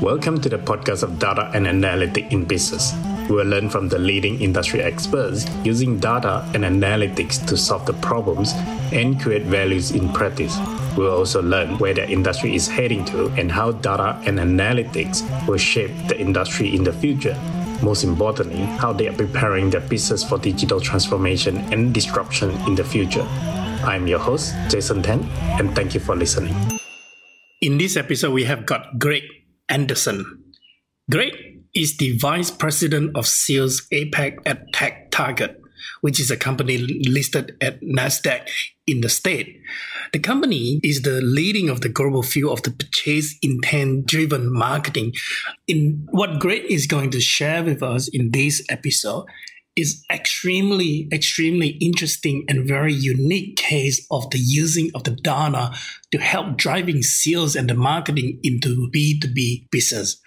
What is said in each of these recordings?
Welcome to the podcast of Data and Analytics in Business. We will learn from the leading industry experts using data and analytics to solve the problems and create values in practice. We will also learn where the industry is heading to and how data and analytics will shape the industry in the future. Most importantly, how they are preparing their business for digital transformation and disruption in the future. I'm your host, Jason Tan, and thank you for listening. In this episode, we have got Greg Anderson. Greg is the Vice President of Sales APAC at Tech Target, which is a company listed at NASDAQ in the state. The company is the leading of the global field of the purchase intent driven marketing. In what Greg is going to share with us in this episode is extremely, extremely interesting and very unique case of the using of the data to help driving sales and the marketing into B2B business.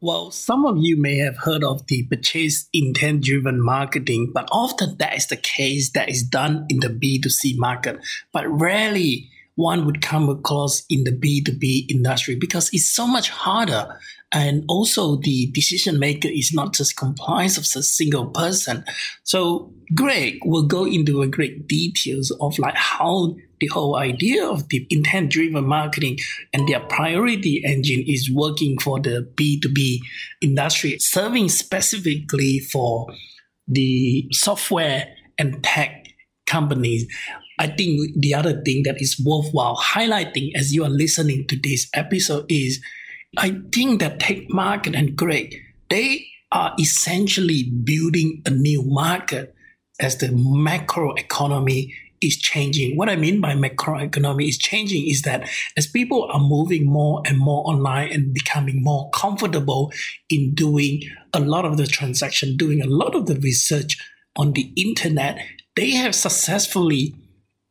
Well, some of you may have heard of the purchase intent driven marketing, but often that is the case that is done in the B2C market, but rarely one would come across in the B2B industry because it's so much harder. And also the decision maker is not just comprised of a single person. So Greg will go into a great details of like how the whole idea of the intent driven marketing and their priority engine is working for the B2B industry, serving specifically for the software and tech companies. I think the other thing that is worthwhile highlighting as you are listening to this episode is I think that Tech Target and Greg, they are essentially building a new market as the macro economy is changing. What I mean by macroeconomy is changing is that as people are moving more and more online and becoming more comfortable in doing a lot of the transaction, doing a lot of the research on the internet, they have successfully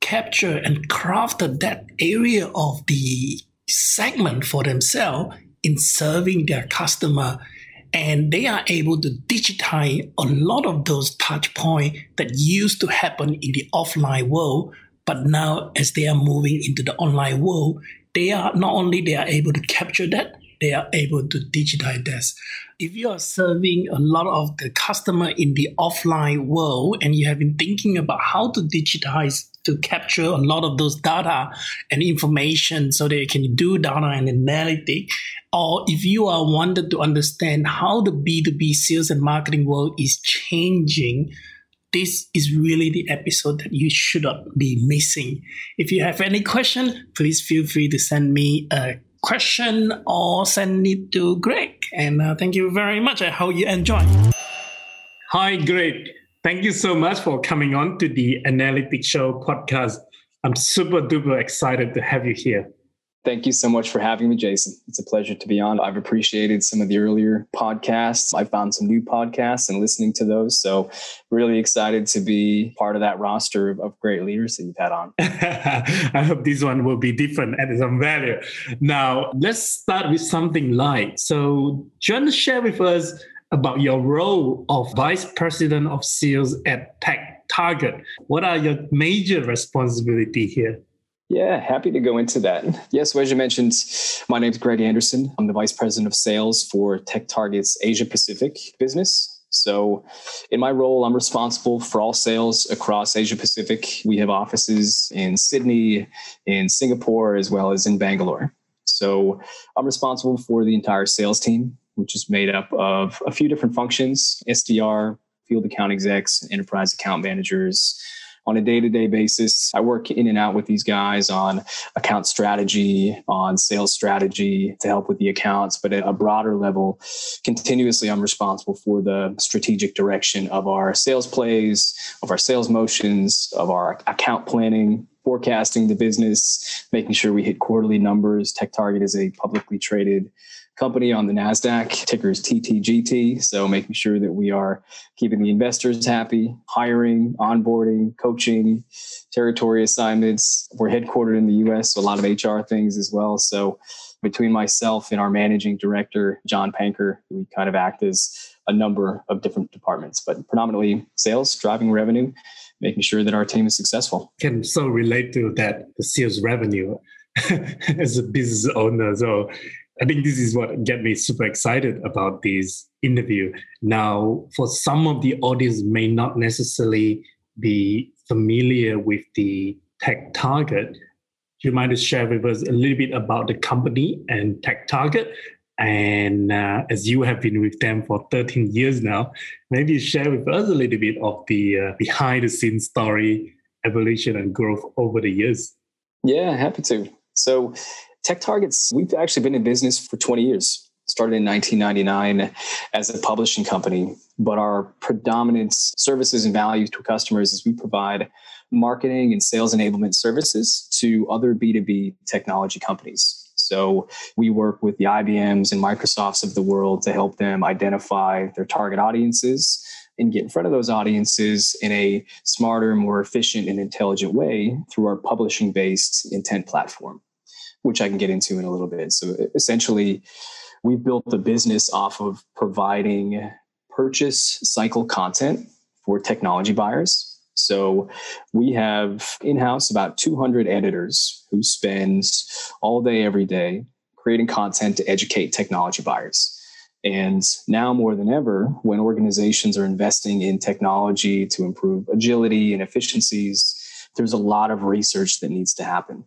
captured and crafted that area of the segment for themselves in serving their customer and they are able to digitize a lot of those touch points that used to happen in the offline world but now as they are moving into the online world they are not only they are able to capture that they are able to digitize this if you are serving a lot of the customer in the offline world and you have been thinking about how to digitize to capture a lot of those data and information so that you can do data and analytic. Or if you are wanted to understand how the b2b sales and marketing world is changing this is really the episode that you should not be missing. If you have any question please feel free to send me a question or send it to greg. And uh, thank you very much. I hope you enjoy. Hi greg Thank you so much for coming on to the Analytics Show podcast. I'm super duper excited to have you here. Thank you so much for having me, Jason. It's a pleasure to be on. I've appreciated some of the earlier podcasts. I found some new podcasts and listening to those. So, really excited to be part of that roster of, of great leaders that you've had on. I hope this one will be different and some value. Now, let's start with something light. So, do you want to share with us about your role of Vice President of Sales at Tech Target. What are your major responsibility here? Yeah, happy to go into that. Yes, as you mentioned, my name is Greg Anderson. I'm the Vice President of Sales for Tech Target's Asia Pacific business. So, in my role, I'm responsible for all sales across Asia Pacific. We have offices in Sydney, in Singapore, as well as in Bangalore. So, I'm responsible for the entire sales team which is made up of a few different functions SDR, field account execs, enterprise account managers. On a day to day basis, I work in and out with these guys on account strategy, on sales strategy to help with the accounts. But at a broader level, continuously, I'm responsible for the strategic direction of our sales plays, of our sales motions, of our account planning, forecasting the business, making sure we hit quarterly numbers. Tech Target is a publicly traded company on the NASDAQ, ticker is TTGT. So making sure that we are keeping the investors happy, hiring, onboarding, coaching, territory assignments. We're headquartered in the US, so a lot of HR things as well. So between myself and our managing director, John Panker, we kind of act as a number of different departments, but predominantly sales, driving revenue, making sure that our team is successful. Can so relate to that the sales revenue as a business owner. So I think this is what get me super excited about this interview. Now, for some of the audience may not necessarily be familiar with the Tech Target, Do you mind to share with us a little bit about the company and Tech Target? And uh, as you have been with them for 13 years now, maybe share with us a little bit of the uh, behind the scenes story, evolution, and growth over the years. Yeah, happy to. So, Tech Targets, we've actually been in business for 20 years. Started in 1999 as a publishing company, but our predominant services and value to customers is we provide marketing and sales enablement services to other B2B technology companies. So we work with the IBMs and Microsofts of the world to help them identify their target audiences and get in front of those audiences in a smarter, more efficient, and intelligent way through our publishing based intent platform, which I can get into in a little bit. So essentially, we've built the business off of providing purchase cycle content for technology buyers so we have in house about 200 editors who spend all day, every day creating content to educate technology buyers. And now more than ever, when organizations are investing in technology to improve agility and efficiencies, there's a lot of research that needs to happen.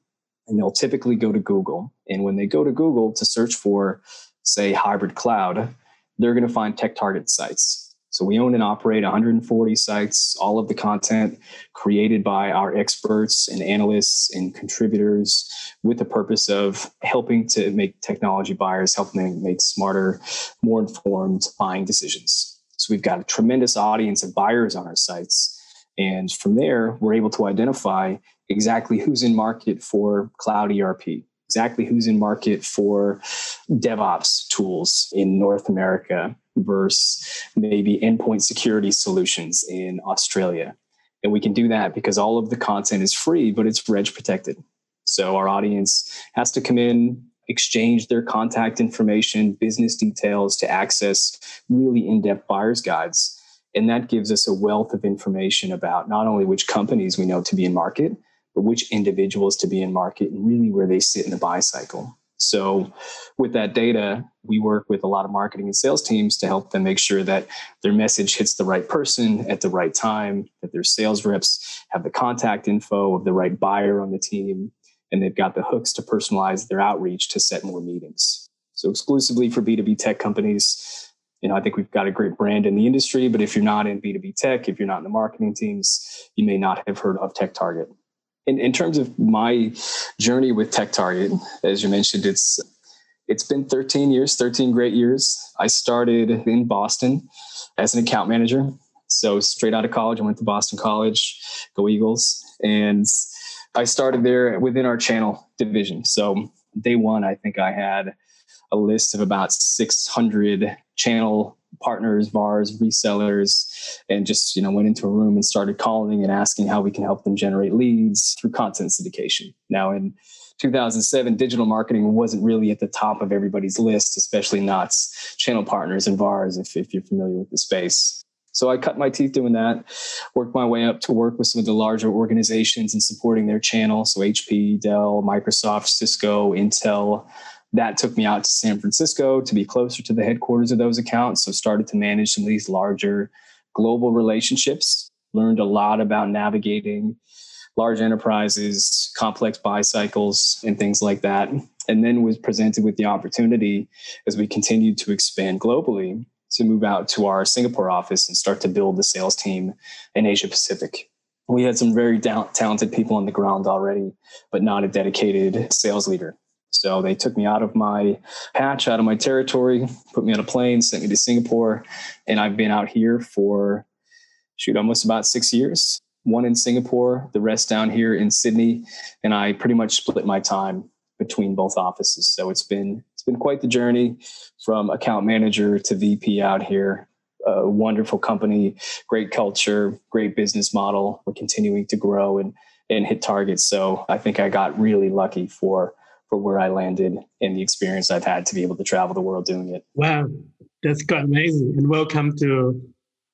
And they'll typically go to Google. And when they go to Google to search for, say, hybrid cloud, they're going to find tech target sites so we own and operate 140 sites, all of the content created by our experts and analysts and contributors with the purpose of helping to make technology buyers, helping them make smarter, more informed buying decisions. So we've got a tremendous audience of buyers on our sites. And from there, we're able to identify exactly who's in market for cloud ERP, exactly who's in market for DevOps tools in North America versus maybe endpoint security solutions in Australia. And we can do that because all of the content is free, but it's reg protected. So our audience has to come in, exchange their contact information, business details to access really in depth buyer's guides. And that gives us a wealth of information about not only which companies we know to be in market, but which individuals to be in market and really where they sit in the buy cycle. So, with that data, we work with a lot of marketing and sales teams to help them make sure that their message hits the right person at the right time, that their sales reps have the contact info of the right buyer on the team, and they've got the hooks to personalize their outreach to set more meetings. So, exclusively for B2B tech companies, you know, I think we've got a great brand in the industry, but if you're not in B2B tech, if you're not in the marketing teams, you may not have heard of Tech Target in, in terms of my journey with Tech Target, as you mentioned, it's it's been 13 years, 13 great years. I started in Boston as an account manager. So straight out of college, I went to Boston College, go Eagles, and I started there within our channel division. So day one, I think I had a list of about 600 channel partners, VARs, resellers, and just you know went into a room and started calling and asking how we can help them generate leads through content syndication. Now in 2007, digital marketing wasn't really at the top of everybody's list, especially not channel partners and VARs, if, if you're familiar with the space. So I cut my teeth doing that, worked my way up to work with some of the larger organizations and supporting their channel. So HP, Dell, Microsoft, Cisco, Intel, that took me out to San Francisco to be closer to the headquarters of those accounts. So started to manage some of these larger global relationships, learned a lot about navigating large enterprises, complex buy cycles, and things like that. And then was presented with the opportunity as we continued to expand globally to move out to our Singapore office and start to build the sales team in Asia Pacific. We had some very da- talented people on the ground already, but not a dedicated sales leader. So they took me out of my patch, out of my territory, put me on a plane, sent me to Singapore. And I've been out here for, shoot, almost about six years. One in Singapore, the rest down here in Sydney. And I pretty much split my time between both offices. So it's been it's been quite the journey from account manager to VP out here. A wonderful company, great culture, great business model. We're continuing to grow and and hit targets. So I think I got really lucky for for where I landed and the experience I've had to be able to travel the world doing it. Wow, that's quite amazing. And welcome to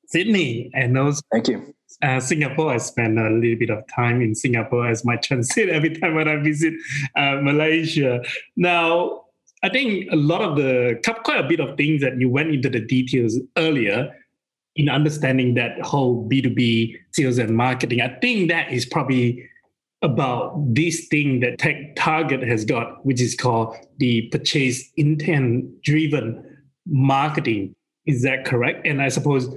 Sydney and also thank you. Uh, Singapore. I spend a little bit of time in Singapore as my transit every time when I visit uh, Malaysia. Now, I think a lot of the quite a bit of things that you went into the details earlier in understanding that whole B2B sales and marketing. I think that is probably about this thing that Tech Target has got, which is called the purchase intent driven marketing. Is that correct? And I suppose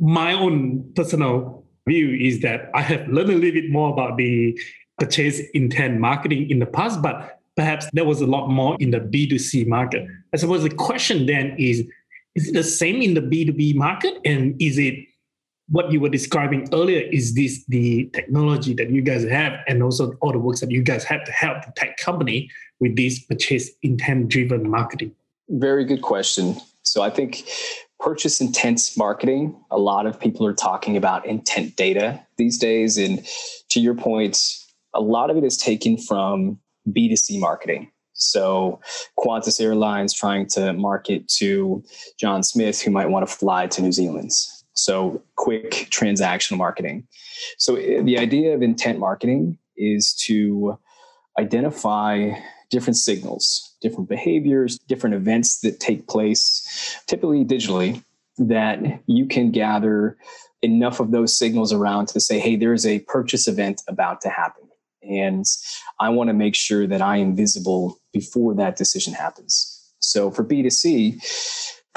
my own personal view is that I have learned a little bit more about the purchase intent marketing in the past, but perhaps there was a lot more in the B2C market. I suppose the question then is is it the same in the B2B market? And is it what you were describing earlier? Is this the technology that you guys have and also all the works that you guys have to help the tech company with this purchase intent driven marketing? Very good question. So I think purchase intent marketing, a lot of people are talking about intent data these days. And to your point, a lot of it is taken from B2C marketing. So Qantas Airlines trying to market to John Smith who might want to fly to New Zealand. So quick transactional marketing. So eh, the idea of intent marketing is to identify different signals, different behaviors, different events that take place, typically digitally, that you can gather enough of those signals around to say, hey, there's a purchase event about to happen. And I want to make sure that I am visible before that decision happens. So for B2C,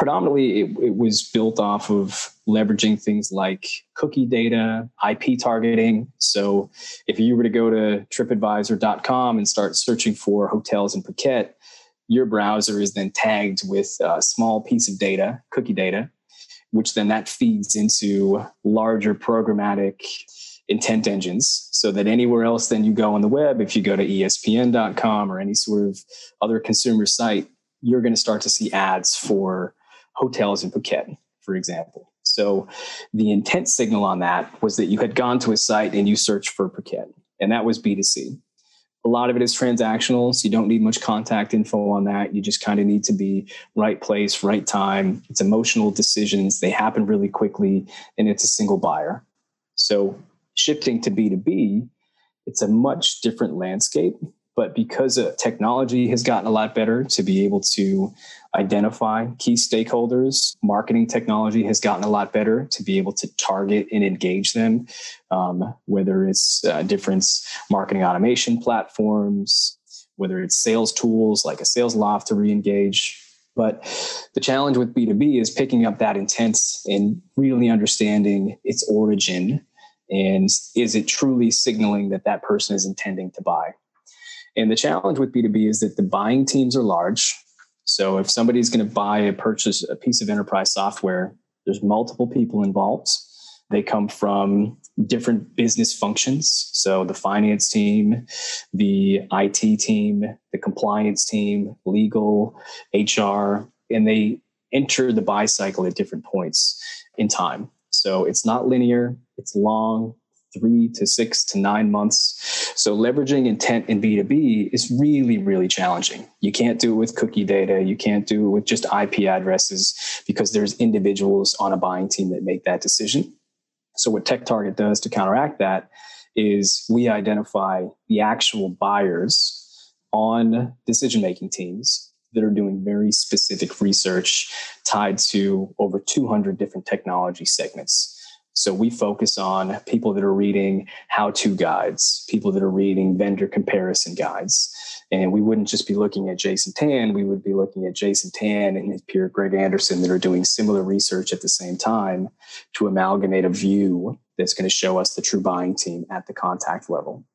predominantly it, it, was built off of leveraging things like cookie data, IP targeting. So if you were to go to tripadvisor.com and start searching for hotels in Phuket, your browser is then tagged with a small piece of data, cookie data, which then that feeds into larger programmatic intent engines so that anywhere else then you go on the web, if you go to ESPN.com or any sort of other consumer site, you're going to start to see ads for hotels in Phuket, for example. So the intent signal on that was that you had gone to a site and you searched for Phuket, and that was B2C. A lot of it is transactional, so you don't need much contact info on that. You just kind of need to be right place, right time. It's emotional decisions, they happen really quickly, and it's a single buyer. So shifting to B2B, it's a much different landscape. But because uh, technology has gotten a lot better to be able to identify key stakeholders, marketing technology has gotten a lot better to be able to target and engage them, um, whether it's uh, different marketing automation platforms, whether it's sales tools like a Salesloft to re engage. But the challenge with B2B is picking up that intent and really understanding its origin and is it truly signaling that that person is intending to buy? And the challenge with B2B is that the buying teams are large. So if somebody's going to buy a purchase a piece of enterprise software, there's multiple people involved. They come from different business functions. So the finance team, the IT team, the compliance team, legal, HR, and they enter the buy cycle at different points in time. So it's not linear, it's long, three to six to nine months. So leveraging intent in B2B is really, really challenging. You can't do it with cookie data. You can't do it with just IP addresses because there's individuals on a buying team that make that decision. So what Tech Target does to counteract that is we identify the actual buyers on decision making teams that are doing very specific research tied to over 200 different technology segments. So we focus on people that are reading how to guides, people that are reading vendor comparison guides. And we wouldn't just be looking at Jason Tan, we would be looking at Jason Tan and his peer Greg Anderson that are doing similar research at the same time to amalgamate a view that's going to show us the true buying team at the contact level.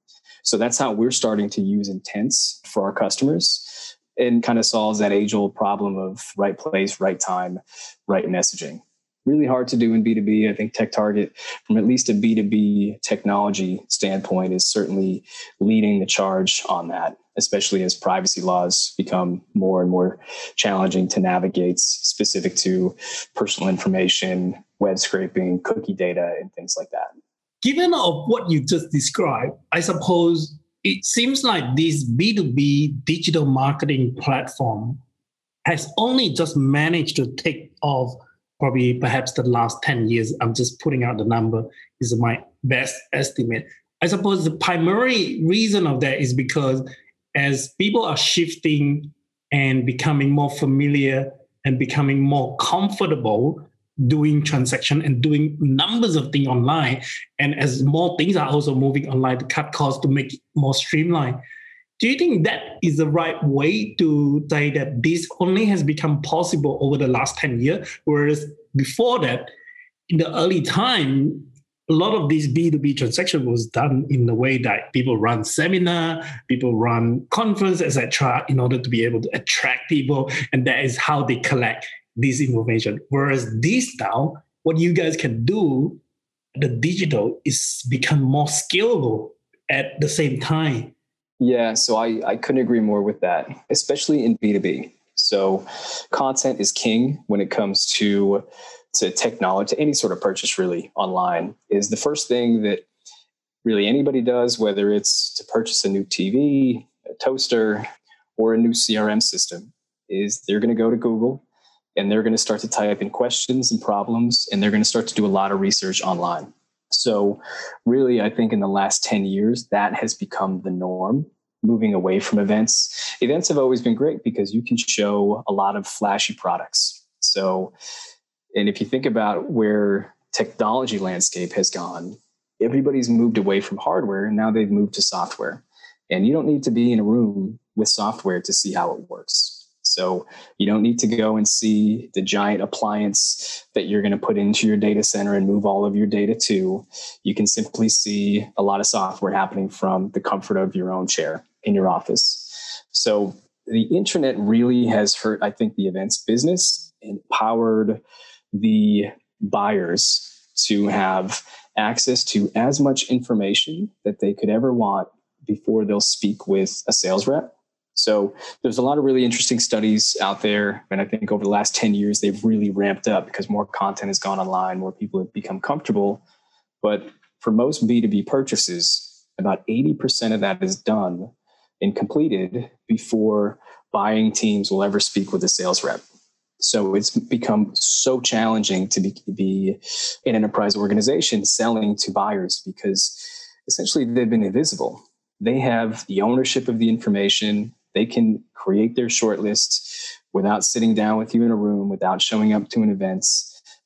So that's how we're starting to use intents for our customers and kind of solves that age old problem of right place, right time, right messaging. Really hard to do in B2B. I think Tech Target, from at least a B2B technology standpoint, is certainly leading the charge on that, especially as privacy laws become more and more challenging to navigate, specific to personal information, web scraping, cookie data, and things like that. Given of what you just described, I suppose it seems like this B2B digital marketing platform has only just managed to take off probably perhaps the last 10 years. I'm just putting out the number, is my best estimate. I suppose the primary reason of that is because as people are shifting and becoming more familiar and becoming more comfortable doing transaction and doing numbers of things online. And as more things are also moving online to cut costs to make it more streamlined. Do you think that is the right way to say that this only has become possible over the last 10 years? Whereas before that, in the early time, a lot of these B2B transaction was done in the way that people run seminar, people run conference, etc., in order to be able to attract people. And that is how they collect this information. Whereas this now, what you guys can do, the digital is become more scalable at the same time. Yeah, so I, I couldn't agree more with that, especially in B2B. So content is king when it comes to to technology, to any sort of purchase really online, is the first thing that really anybody does, whether it's to purchase a new TV, a toaster, or a new CRM system, is they're going to go to Google and they're going to start to type in questions and problems and they're going to start to do a lot of research online. So, really, I think in the last 10 years, that has become the norm, moving away from events. Events have always been great because you can show a lot of flashy products. So, and if you think about where technology landscape has gone, everybody's moved away from hardware and now they've moved to software. And you don't need to be in a room with software to see how it works. So you don't need to go and see the giant appliance that you're going to put into your data center and move all of your data to. You can simply see a lot of software happening from the comfort of your own chair in your office. So the internet really has hurt, I think, the events business, empowered the buyers to have access to as much information that they could ever want before they'll speak with a sales rep so there's a lot of really interesting studies out there. And I think over the last 10 years, they've really ramped up because more content has gone online, more people have become comfortable. But for most B2B purchases, about 80% of that is done and completed before buying teams will ever speak with a sales rep. So it's become so challenging to be, be an enterprise organization selling to buyers because essentially they've been invisible. They have the ownership of the information, they can create their shortlist without sitting down with you in a room, without showing up to an event.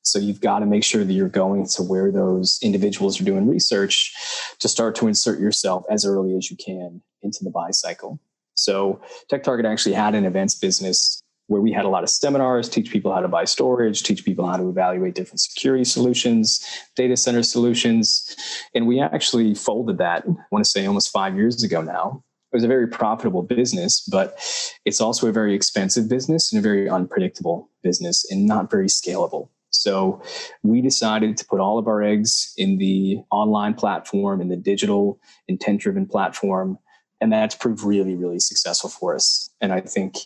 So you've got to make sure that you're going to where those individuals are doing research to start to insert yourself as early as you can into the buy cycle. So TechTarget actually had an events business where we had a lot of seminars, teach people how to buy storage, teach people how to evaluate different security solutions, data center solutions. And we actually folded that, I want to say almost five years ago now, it was a very profitable business, but it's also a very expensive business and a very unpredictable business and not very scalable. So we decided to put all of our eggs in the online platform, in the digital intent driven platform. And that's proved really, really successful for us. And I think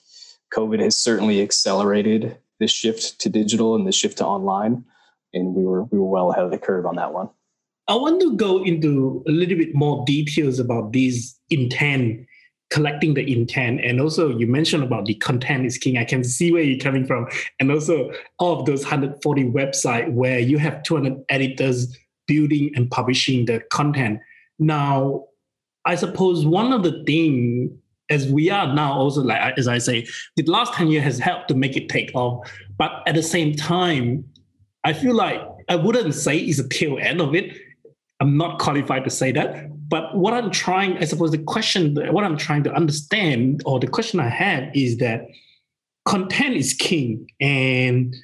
COVID has certainly accelerated this shift to digital and the shift to online. And we were we were well ahead of the curve on that one. I want to go into a little bit more details about these intent, collecting the intent. And also, you mentioned about the content is king. I can see where you're coming from. And also, all of those 140 website where you have 200 editors building and publishing the content. Now, I suppose one of the things as we are now also like as I say, the last 10 years has helped to make it take off. But at the same time, I feel like I wouldn't say it's a tail end of it. I'm not qualified to say that. But what I'm trying, I suppose the question, what I'm trying to understand, or the question I have is that content is king. And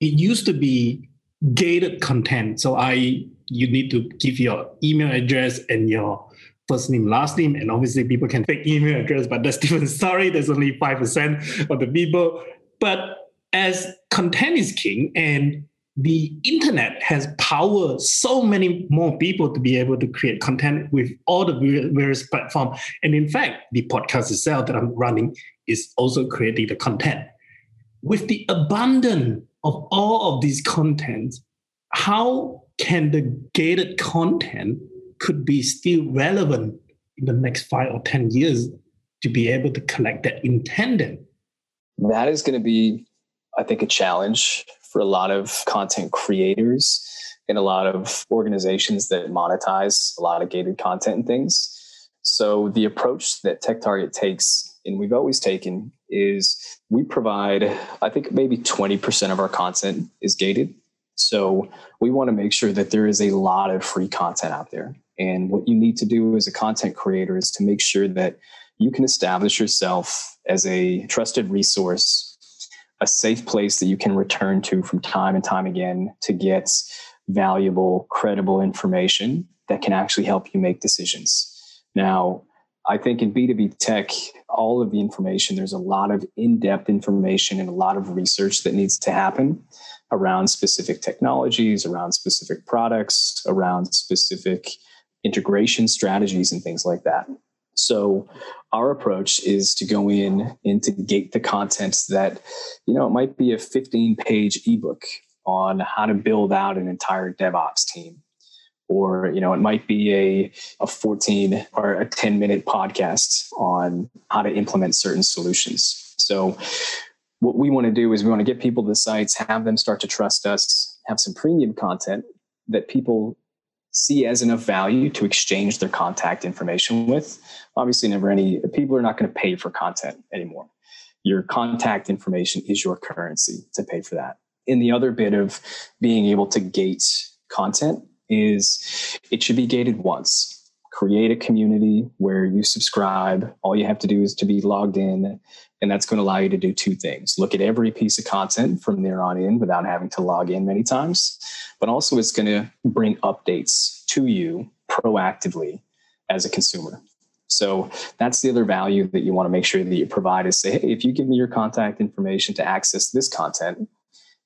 it used to be gated content. So I you need to give your email address and your first name, last name, and obviously people can fake email address, but that's different story. There's only 5% of the people. But as content is king and the internet has powered so many more people to be able to create content with all the various platforms and in fact the podcast itself that i'm running is also creating the content. With the abundance of all of these contents how can the gated content could be still relevant in the next five or ten years to be able to collect that intended? That is going to be i think a challenge for a lot of content creators and a lot of organizations that monetize a lot of gated content and things. So the approach that TechTarget takes and we've always taken is we provide, I think maybe 20% of our content is gated. So we want to make sure that there is a lot of free content out there. And what you need to do as a content creator is to make sure that you can establish yourself as a trusted resource, a safe place that you can return to from time and time again to get valuable, credible information that can actually help you make decisions. Now, I think in B2B tech, all of the information, there's a lot of in depth information and a lot of research that needs to happen around specific technologies, around specific products, around specific integration strategies, and things like that. So, our approach is to go in and to gate the content that, you know, it might be a 15 page ebook on how to build out an entire DevOps team. Or you know it might be a, a 14 or a 10 minute podcast on how to implement certain solutions. So what we want to do is we want to get people to the sites have them start to trust us have some premium content that people see as enough value to exchange their contact information with. Obviously never any people are not going to pay for content anymore. Your contact information is your currency to pay for that. And the other bit of being able to gate content is it should be gated once. Create a community where you subscribe. All you have to do is to be logged in. And that's going to allow you to do two things look at every piece of content from there on in without having to log in many times. But also, it's going to bring updates to you proactively as a consumer. So that's the other value that you want to make sure that you provide is say, hey, if you give me your contact information to access this content,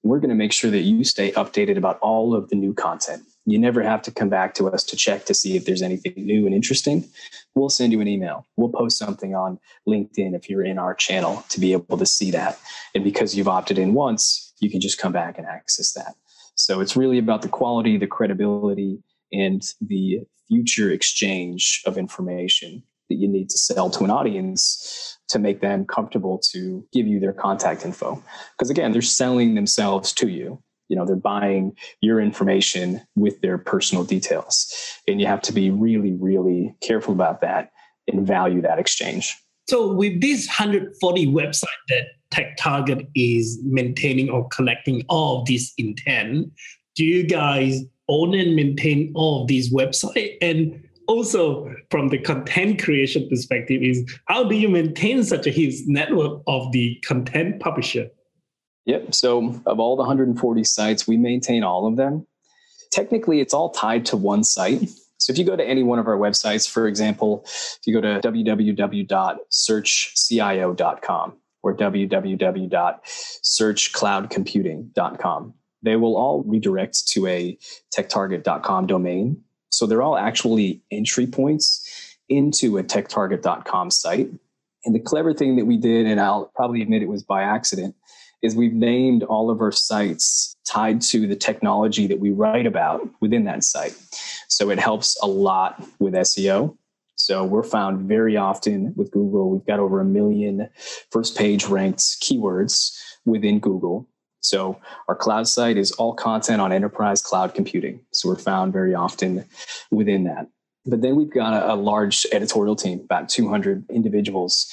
we're going to make sure that you stay updated about all of the new content you never have to come back to us to check to see if there's anything new and interesting. We'll send you an email. We'll post something on LinkedIn if you're in our channel to be able to see that. And because you've opted in once, you can just come back and access that. So it's really about the quality, the credibility, and the future exchange of information that you need to sell to an audience to make them comfortable to give you their contact info. Because again, they're selling themselves to you you know they're buying your information with their personal details. And you have to be really really careful about that and value that exchange. So with this 140 website that TechTarget is maintaining or collecting all of this intent do you guys own and maintain all of these websites and also from the content creation perspective is how do you maintain such a huge network of the content publisher Yep. So, of all the 140 sites, we maintain all of them. Technically, it's all tied to one site. So, if you go to any one of our websites, for example, if you go to www.searchcio.com or www.searchcloudcomputing.com, they will all redirect to a techtarget.com domain. So, they're all actually entry points into a techtarget.com site. And the clever thing that we did, and I'll probably admit it was by accident, is we've named all of our sites tied to the technology that we write about within that site. So it helps a lot with SEO. So we're found very often with Google. We've got over a million first page ranked keywords within Google. So our cloud site is all content on enterprise cloud computing. So we're found very often within that. But then we've got a, a large editorial team, about 200 individuals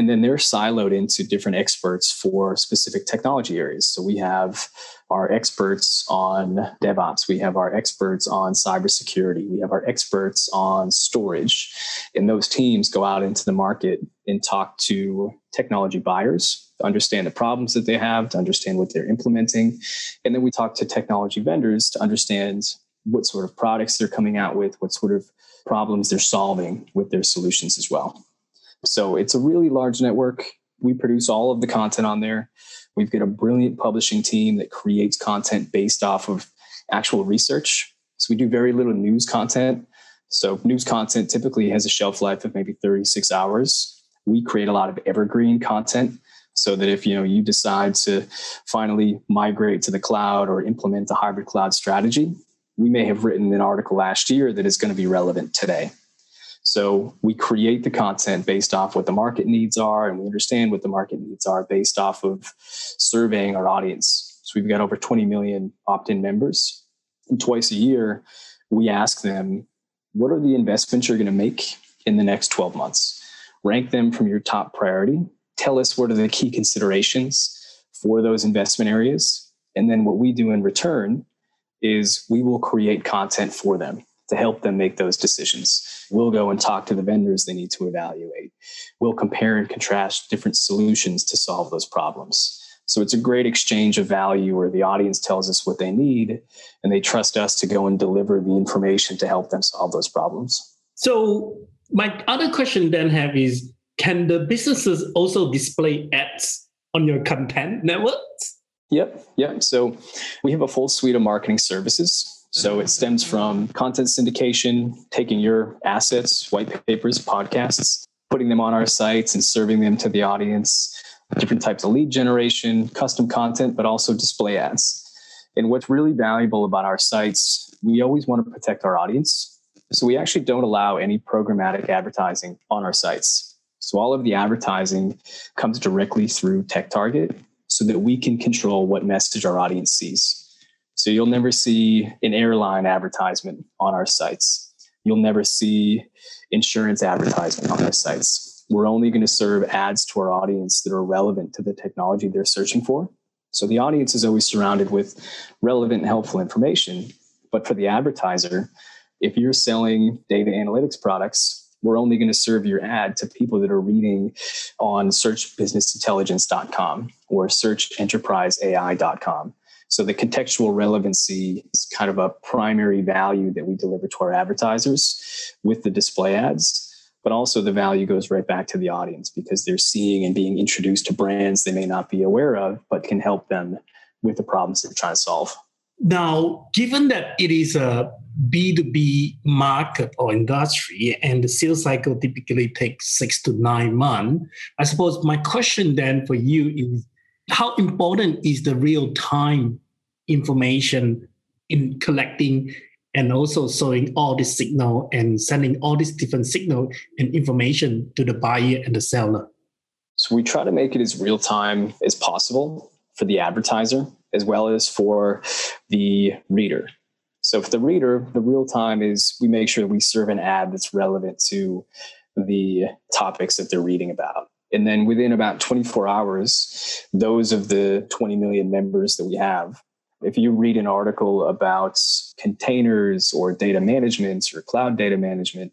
and then they're siloed into different experts for specific technology areas. So we have our experts on DevOps, we have our experts on cybersecurity, we have our experts on storage. And those teams go out into the market and talk to technology buyers to understand the problems that they have, to understand what they're implementing. And then we talk to technology vendors to understand what sort of products they're coming out with, what sort of problems they're solving with their solutions as well. So it's a really large network. We produce all of the content on there. We've got a brilliant publishing team that creates content based off of actual research. So we do very little news content. So news content typically has a shelf life of maybe 36 hours. We create a lot of evergreen content so that if you know you decide to finally migrate to the cloud or implement a hybrid cloud strategy, we may have written an article last year that is going to be relevant today. So we create the content based off what the market needs are, and we understand what the market needs are based off of surveying our audience. So we've got over 20 million opt in members. And twice a year, we ask them, what are the investments you're going to make in the next 12 months? rank them from your top priority, tell us what are the key considerations for those investment areas. And then what we do in return is we will create content for them to help them make those decisions. We'll go and talk to the vendors they need to evaluate. We'll compare and contrast different solutions to solve those problems. So it's a great exchange of value where the audience tells us what they need and they trust us to go and deliver the information to help them solve those problems. So my other question then have is can the businesses also display ads on your content networks? Yep, yep. So we have a full suite of marketing services so it stems from content syndication, taking your assets, white papers, podcasts, putting them on our sites and serving them to the audience, different types of lead generation, custom content, but also display ads. And what's really valuable about our sites, we always want to protect our audience. So we actually don't allow any programmatic advertising on our sites. So all of the advertising comes directly through TechTarget so that we can control what message our audience sees. So you'll never see an airline advertisement on our sites. You'll never see insurance advertisement on our sites. We're only going to serve ads to our audience that are relevant to the technology they're searching for. So the audience is always surrounded with relevant and helpful information. But for the advertiser, if you're selling data analytics products, we're only going to serve your ad to people that are reading on searchbusinessintelligence.com or searchenterpriseai.com. So the contextual relevancy is kind of a primary value that we deliver to our advertisers with the display ads. But also the value goes right back to the audience because they're seeing and being introduced to brands they may not be aware of, but can help them with the problems they're trying to solve. Now, given that it is a B2B market or industry and the sales cycle typically takes six to nine months, I suppose my question then for you is how important is the real time information in collecting and also showing all this signal and sending all these different signal and information to the buyer and the seller? So we try to make it as real time as possible for the advertiser as well as for the reader. So for the reader the real time is we make sure we serve an ad that's relevant to the topics that they're reading about and then within about 24 hours, those of the 20 million members that we have, if you read an article about containers or data management or cloud data management,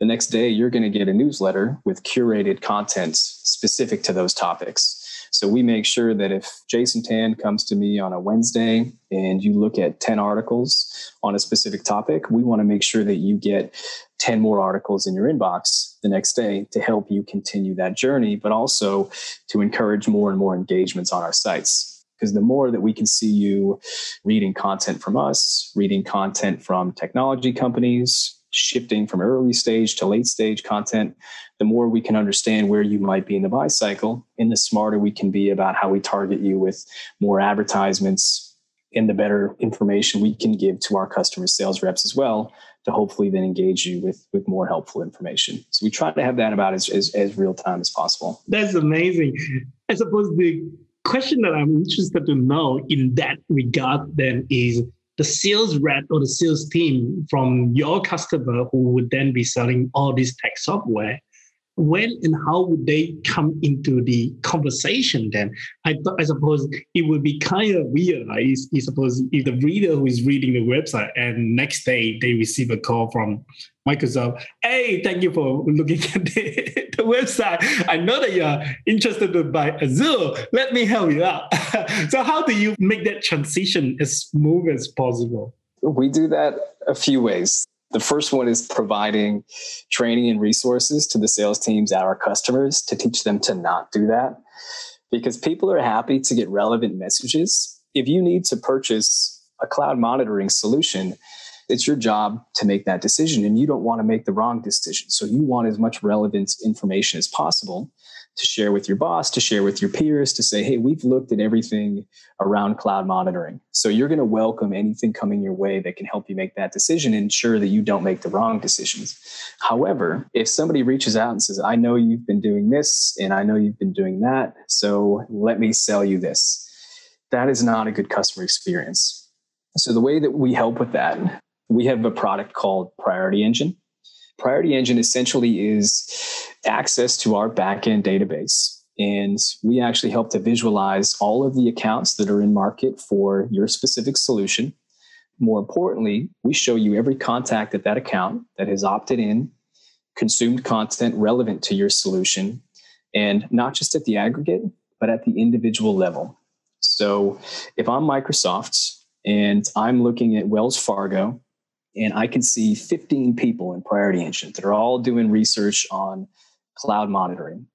the next day you're going to get a newsletter with curated content specific to those topics. So we make sure that if Jason Tan comes to me on a Wednesday and you look at 10 articles on a specific topic, we want to make sure that you get 10 more articles in your inbox the next day to help you continue that journey, but also to encourage more and more engagements on our sites. Because the more that we can see you reading content from us, reading content from technology companies, shifting from early stage to late stage content, the more we can understand where you might be in the buy cycle, and the smarter we can be about how we target you with more advertisements and the better information we can give to our customer sales reps as well to hopefully then engage you with with more helpful information. So we try to have that about as, as, as real time as possible. That's amazing. I suppose the question that I'm interested to know in that regard then is the sales rep or the sales team from your customer who would then be selling all this tech software when and how would they come into the conversation then? I, I suppose it would be kind of weird. Right? Is, suppose if the reader who is reading the website and next day they receive a call from Microsoft, hey, thank you for looking at the, the website. I know that you're interested to buy Azure. Let me help you out. so how do you make that transition as smooth as possible? We do that a few ways. The first one is providing training and resources to the sales teams at our customers to teach them to not do that. Because people are happy to get relevant messages. If you need to purchase a cloud monitoring solution, it's your job to make that decision and you don't want to make the wrong decision. So you want as much relevant information as possible to share with your boss, to share with your peers, to say, hey, we've looked at everything around cloud monitoring. So you're going to welcome anything coming your way that can help you make that decision and ensure that you don't make the wrong decisions. However, if somebody reaches out and says, I know you've been doing this and I know you've been doing that, so let me sell you this, that is not a good customer experience. So the way that we help with that, we have a product called Priority Engine. Priority Engine essentially is access to our backend database. And we actually help to visualize all of the accounts that are in market for your specific solution. More importantly, we show you every contact at that account that has opted in, consumed content relevant to your solution, and not just at the aggregate, but at the individual level. So if I'm Microsoft and I'm looking at Wells Fargo and I can see 15 people in Priority Engine that are all doing research on cloud monitoring.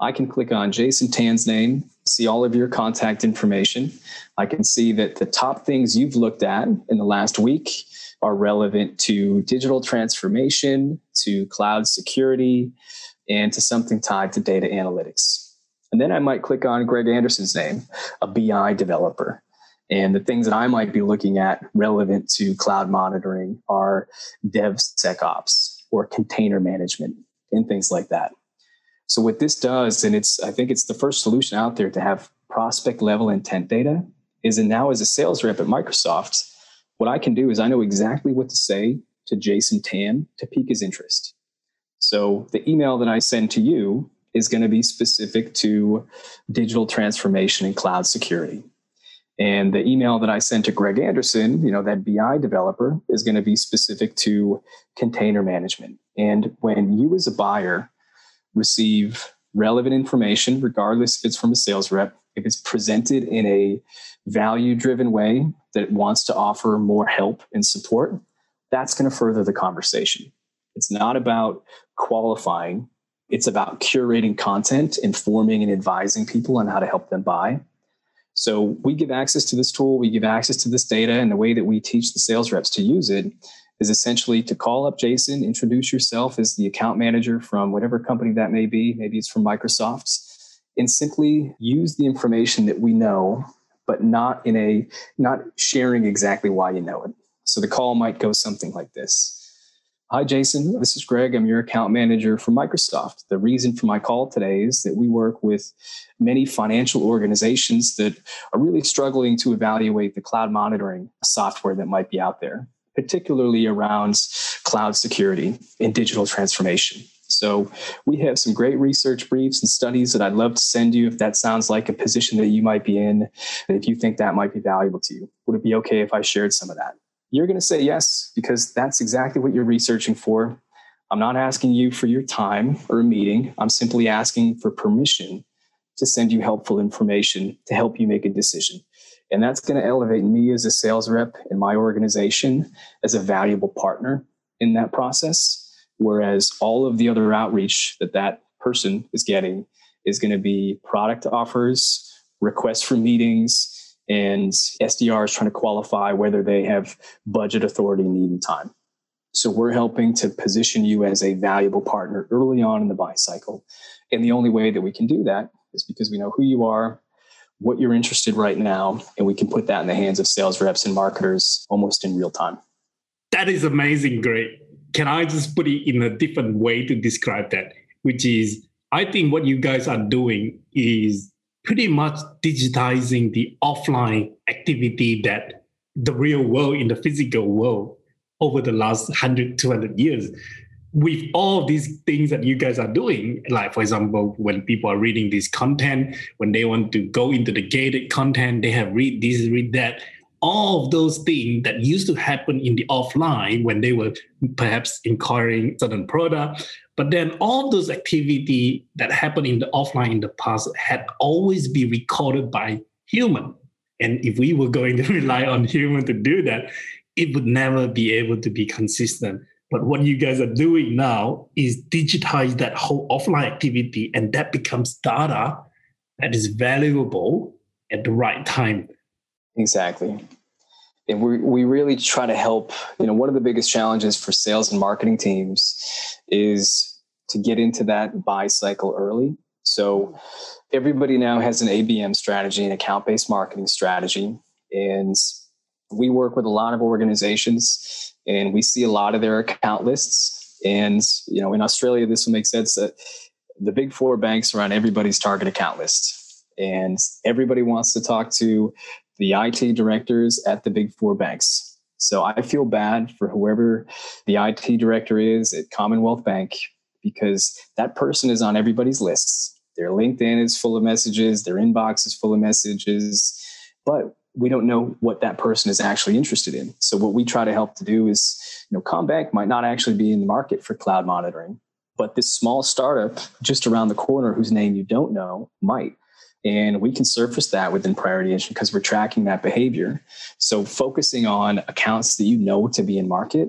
I can click on Jason Tan's name, see all of your contact information. I can see that the top things you've looked at in the last week are relevant to digital transformation, to cloud security, and to something tied to data analytics. And then I might click on Greg Anderson's name, a BI developer. And the things that I might be looking at relevant to cloud monitoring are DevSecOps or container management and things like that. So what this does, and it's I think it's the first solution out there to have prospect level intent data, is that now as a sales rep at Microsoft, what I can do is I know exactly what to say to Jason Tan to pique his interest. So the email that I send to you is going to be specific to digital transformation and cloud security. And the email that I sent to Greg Anderson, you know, that BI developer, is going to be specific to container management. And when you as a buyer receive relevant information, regardless if it's from a sales rep, if it's presented in a value driven way that wants to offer more help and support, that's going to further the conversation. It's not about qualifying, it's about curating content, informing and advising people on how to help them buy. So we give access to this tool, we give access to this data, and the way that we teach the sales reps to use it is essentially to call up Jason, introduce yourself as the account manager from whatever company that may be, maybe it's from Microsoft, and simply use the information that we know, but not in a not sharing exactly why you know it. So the call might go something like this. Hi, Jason. This is Greg. I'm your account manager for Microsoft. The reason for my call today is that we work with many financial organizations that are really struggling to evaluate the cloud monitoring software that might be out there, particularly around cloud security and digital transformation. So, we have some great research briefs and studies that I'd love to send you if that sounds like a position that you might be in, and if you think that might be valuable to you. Would it be okay if I shared some of that? You're going to say yes because that's exactly what you're researching for. I'm not asking you for your time or a meeting. I'm simply asking for permission to send you helpful information to help you make a decision. And that's going to elevate me as a sales rep in my organization as a valuable partner in that process. Whereas all of the other outreach that that person is getting is going to be product offers, requests for meetings, and SDR is trying to qualify whether they have budget authority, need, and time. So we're helping to position you as a valuable partner early on in the buy cycle. And the only way that we can do that is because we know who you are, what you're interested right now, and we can put that in the hands of sales reps and marketers almost in real time. That is amazing, great. Can I just put it in a different way to describe that? Which is, I think what you guys are doing is pretty much digitizing the offline activity that the real world in the physical world over the last 100 200 years. With all these things that you guys are doing like for example when people are reading this content when they want to go into the gated content they have read this read that. All of those things that used to happen in the offline when they were perhaps inquiring certain product but then all those activity that happened in the offline in the past had always been recorded by human. And if we were going to rely on human to do that it would never be able to be consistent. But what you guys are doing now is digitize that whole offline activity and that becomes data that is valuable at the right time. Exactly. And we, we really try to help. You know, one of the biggest challenges for sales and marketing teams is to get into that buy cycle early. So everybody now has an ABM strategy, an account based marketing strategy. And we work with a lot of organizations and we see a lot of their account lists. And, you know, in Australia, this will make sense that the big four banks are on everybody's target account list. And everybody wants to talk to the IT directors at the big four banks. So I feel bad for whoever the IT director is at Commonwealth Bank because that person is on everybody's lists. Their LinkedIn is full of messages, their inbox is full of messages, but we don't know what that person is actually interested in. So what we try to help to do is, you know, CommBank might not actually be in the market for cloud monitoring, but this small startup just around the corner whose name you don't know might. And we can surface that within Priority Engine because we're tracking that behavior. So focusing on accounts that you know to be in market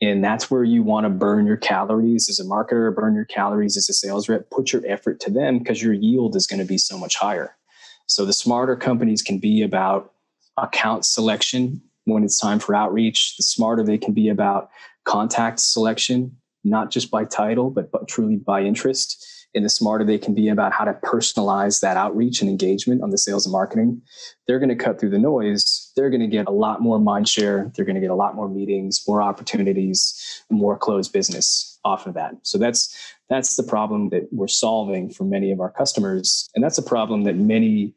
and that's where you want to burn your calories as a marketer, burn your calories as a sales rep, put your effort to them because your yield is going to be so much higher. So the smarter companies can be about account selection when it's time for outreach. The smarter they can be about contact selection, not just by title, but, but truly by interest and the smarter they can be about how to personalize that outreach and engagement on the sales and marketing, they're going to cut through the noise. They're going to get a lot more mind share. They're going to get a lot more meetings, more opportunities, more closed business off of that. So that's that's the problem that we're solving for many of our customers, and that's a problem that many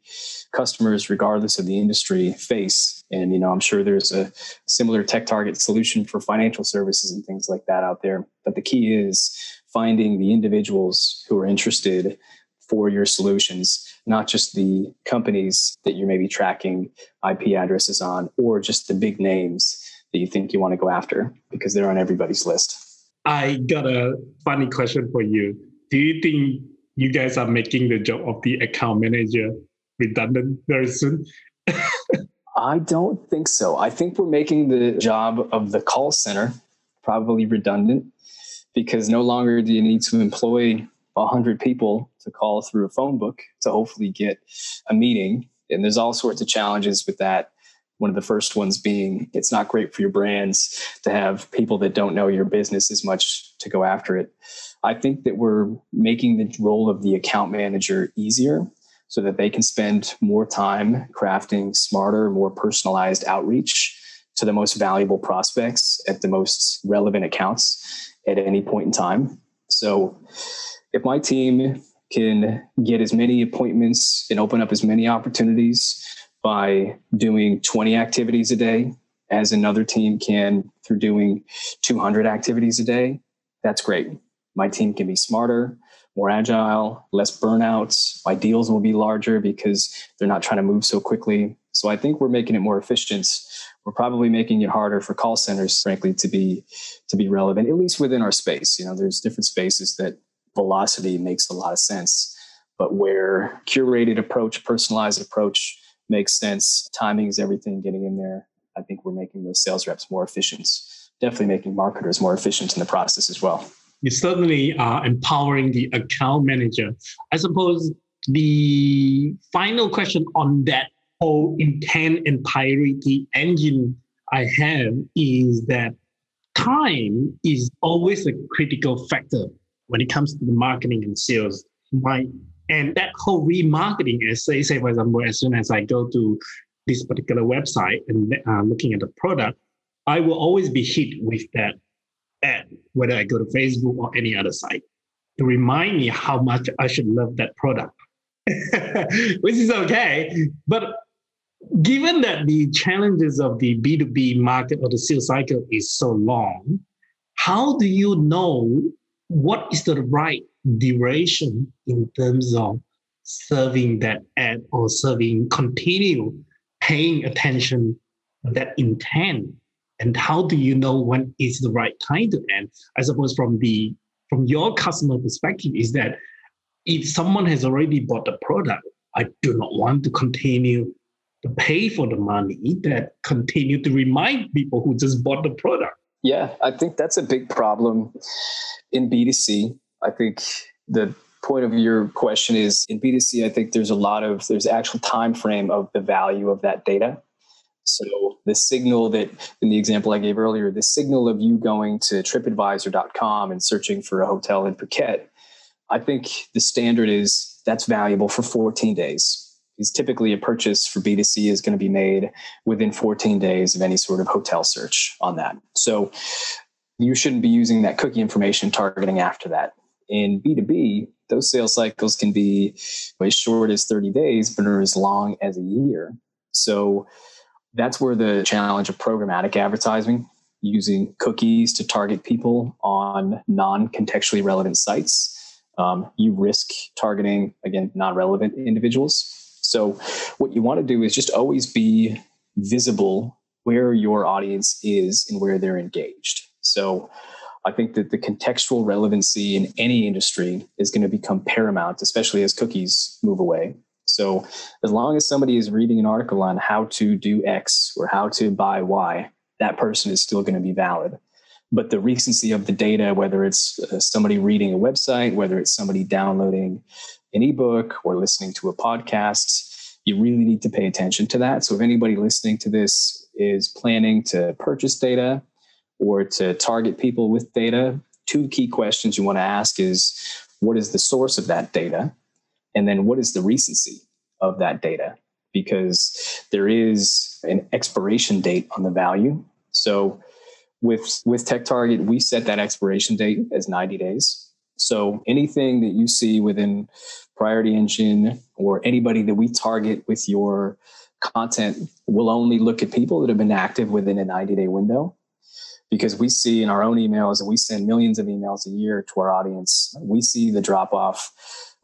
customers, regardless of the industry, face. And you know, I'm sure there's a similar tech target solution for financial services and things like that out there. But the key is finding the individuals who are interested for your solutions, not just the companies that you're maybe tracking IP addresses on, or just the big names that you think you want to go after because they're on everybody's list. I got a funny question for you. Do you think you guys are making the job of the account manager redundant very soon? I don't think so. I think we're making the job of the call center probably redundant because no longer do you need to employ 100 people to call through a phone book to hopefully get a meeting. And there's all sorts of challenges with that. One of the first ones being it's not great for your brands to have people that don't know your business as much to go after it. I think that we're making the role of the account manager easier so that they can spend more time crafting smarter, more personalized outreach to the most valuable prospects at the most relevant accounts at any point in time. So if my team can get as many appointments and open up as many opportunities by doing 20 activities a day as another team can through doing 200 activities a day, that's great. My team can be smarter, more agile, less burnouts. My deals will be larger because they're not trying to move so quickly. So I think we're making it more efficient we're probably making it harder for call centers, frankly, to be to be relevant, at least within our space. You know, there's different spaces that velocity makes a lot of sense, but where curated approach, personalized approach makes sense, timing is everything. Getting in there, I think we're making those sales reps more efficient. Definitely making marketers more efficient in the process as well. You certainly are empowering the account manager. I suppose the final question on that whole intent and priority engine I have is that time is always a critical factor when it comes to the marketing and sales. My and that whole remarketing, as say, say for example, as soon as I go to this particular website and uh, looking at the product, I will always be hit with that ad, whether I go to Facebook or any other site, to remind me how much I should love that product, which is okay. But given that the challenges of the B2B market or the sales cycle is so long, how do you know what is the right duration in terms of serving that ad or serving continue paying attention that intent? And how do you know when is the right time to end? I suppose from the from your customer perspective is that if someone has already bought the product i do not want to continue to pay for the money that continue to remind people who just bought the product. Yeah, I think that's a big problem in B2C. I think the point of your question is in B2C, I think there's a lot of there's actual time frame of the value of that data. So the signal that in the example I gave earlier, the signal of you going to tripadvisor.com and searching for a hotel in Phuket, I think the standard is that's valuable for 14 days is typically a purchase for B2C is going to be made within 14 days of any sort of hotel search on that. So you shouldn't be using that cookie information targeting after that. In B2B, those sales cycles can be as short as 30 days, but are as long as a year. So that's where the challenge of programmatic advertising using cookies to target people on non contextually relevant sites. Um, you risk targeting, again, non relevant individuals. So, what you want to do is just always be visible where your audience is and where they're engaged. So, I think that the contextual relevancy in any industry is going to become paramount, especially as cookies move away. So, as long as somebody is reading an article on how to do X or how to buy Y, that person is still going to be valid. But the recency of the data, whether it's uh, somebody reading a website, whether it's somebody downloading an ebook or listening to a podcast, you really need to pay attention to that. So, if anybody listening to this is planning to purchase data, or to target people with data, two key questions you want to ask is what is the source of that data? And then what is the recency of that data? Because there is an expiration date on the value. So with, with TechTarget, we set that expiration date as 90 days. So anything that you see within Priority Engine or anybody that we target with your content will only look at people that have been active within a 90 day window. Because we see in our own emails and we send millions of emails a year to our audience. We see the drop off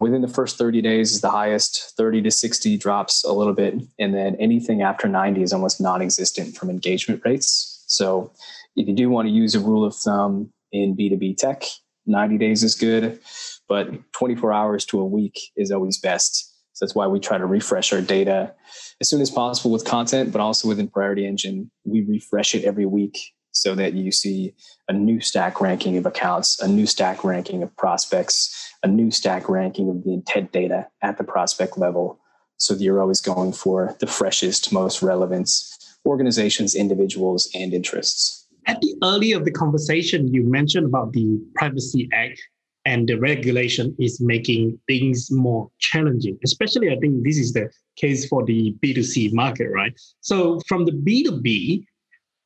within the first 30 days is the highest. 30 to 60 drops a little bit. And then anything after 90 is almost non-existent from engagement rates. So if you do want to use a rule of thumb in b2b tech 90 days is good but 24 hours to a week is always best so that's why we try to refresh our data as soon as possible with content but also within priority engine we refresh it every week so that you see a new stack ranking of accounts, a new stack ranking of prospects, a new stack ranking of the intent data at the prospect level. So that you're always going for the freshest, most relevant organizations, individuals, and interests. At the early of the conversation, you mentioned about the Privacy Act and the regulation is making things more challenging. Especially, I think this is the case for the B2C market, right? So, from the B2B,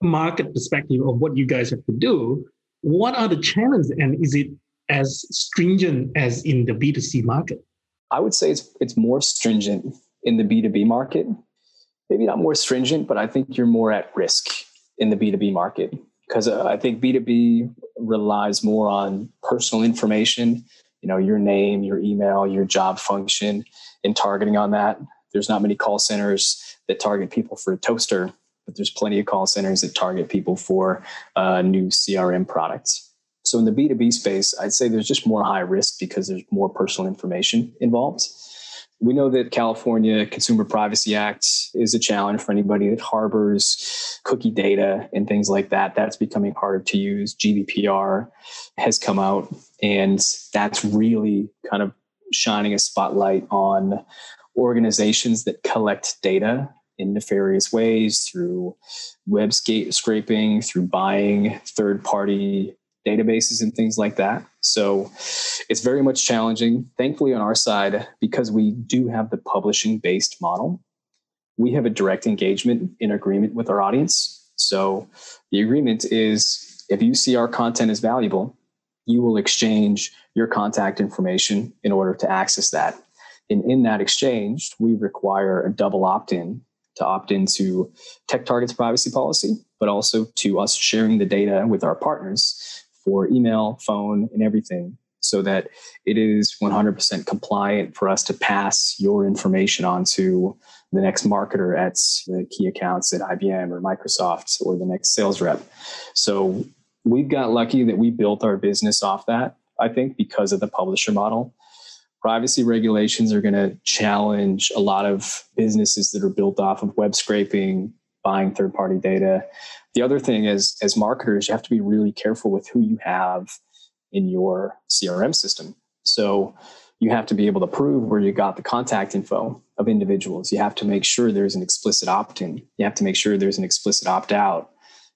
market perspective of what you guys have to do, what are the challenges and is it as stringent as in the B2C market? I would say it's it's more stringent in the B2B market. Maybe not more stringent, but I think you're more at risk in the B2B market because uh, I think B2B relies more on personal information, you know, your name, your email, your job function, and targeting on that. There's not many call centers that target people for a toaster but there's plenty of call centers that target people for uh, new CRM products. So in the B2B space, I'd say there's just more high risk because there's more personal information involved. We know that California Consumer Privacy Act is a challenge for anybody that harbors cookie data and things like that. That's becoming harder to use. GDPR has come out, and that's really kind of shining a spotlight on organizations that collect data in nefarious ways through web scraping, through buying third party databases and things like that. So it's very much challenging. Thankfully, on our side, because we do have the publishing based model, we have a direct engagement in agreement with our audience. So the agreement is if you see our content is valuable, you will exchange your contact information in order to access that. And in that exchange, we require a double opt in to opt into TechTarget's privacy policy, but also to us sharing the data with our partners for email, phone, and everything so that it is 100% compliant for us to pass your information on to the next marketer at the key accounts at IBM or Microsoft or the next sales rep. So we've got lucky that we built our business off that, I think, because of the publisher model privacy regulations are going to challenge a lot of businesses that are built off of web scraping, buying third party data. The other thing is, as marketers, you have to be really careful with who you have in your CRM system. So you have to be able to prove where you got the contact info of individuals. You have to make sure there's an explicit opt in. You have to make sure there's an explicit opt out.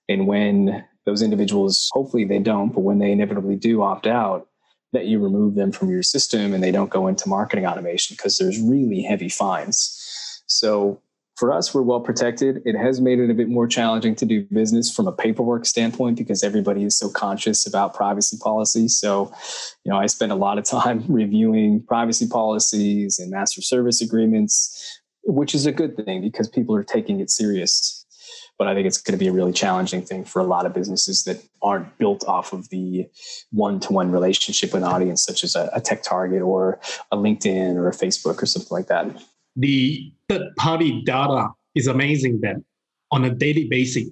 And when those individuals, hopefully they don't, but when they inevitably do opt out, that you remove them from your system and they don't go into marketing automation because there's really heavy fines. So for us, we're well protected. It has made it a bit more challenging to do business from a paperwork standpoint because everybody is so conscious about privacy policy. So, you know, I spend a lot of time reviewing privacy policies and master service agreements, which is a good thing because people are taking it serious. but I think it's going to be a really challenging thing for a lot of businesses that aren't built off of the one-to-one relationship with an audience, such as a, a tech target or a LinkedIn or a Facebook or something like that. The third-party data is amazing. then on a daily basis,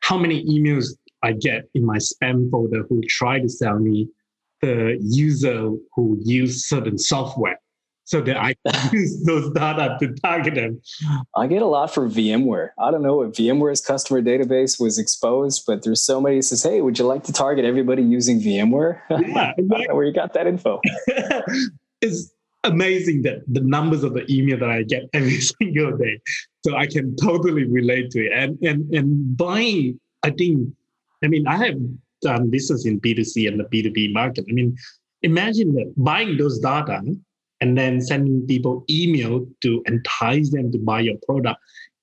how many emails I get in my spam folder who try to sell me the user who use certain software so that I use those data to target them. I get a lot from VMware. I don't know if VMware's customer database was exposed, but there's so many says, "Hey, would you like to target everybody using VMware?" Yeah, exactly. where you got that info. it's amazing that the numbers of the email that I get every single day. So I can totally relate to it. And and and buying, I think, I mean, I have done business in B2C and the B2B market. I mean, imagine that buying those data and then sending people email to entice them to buy your product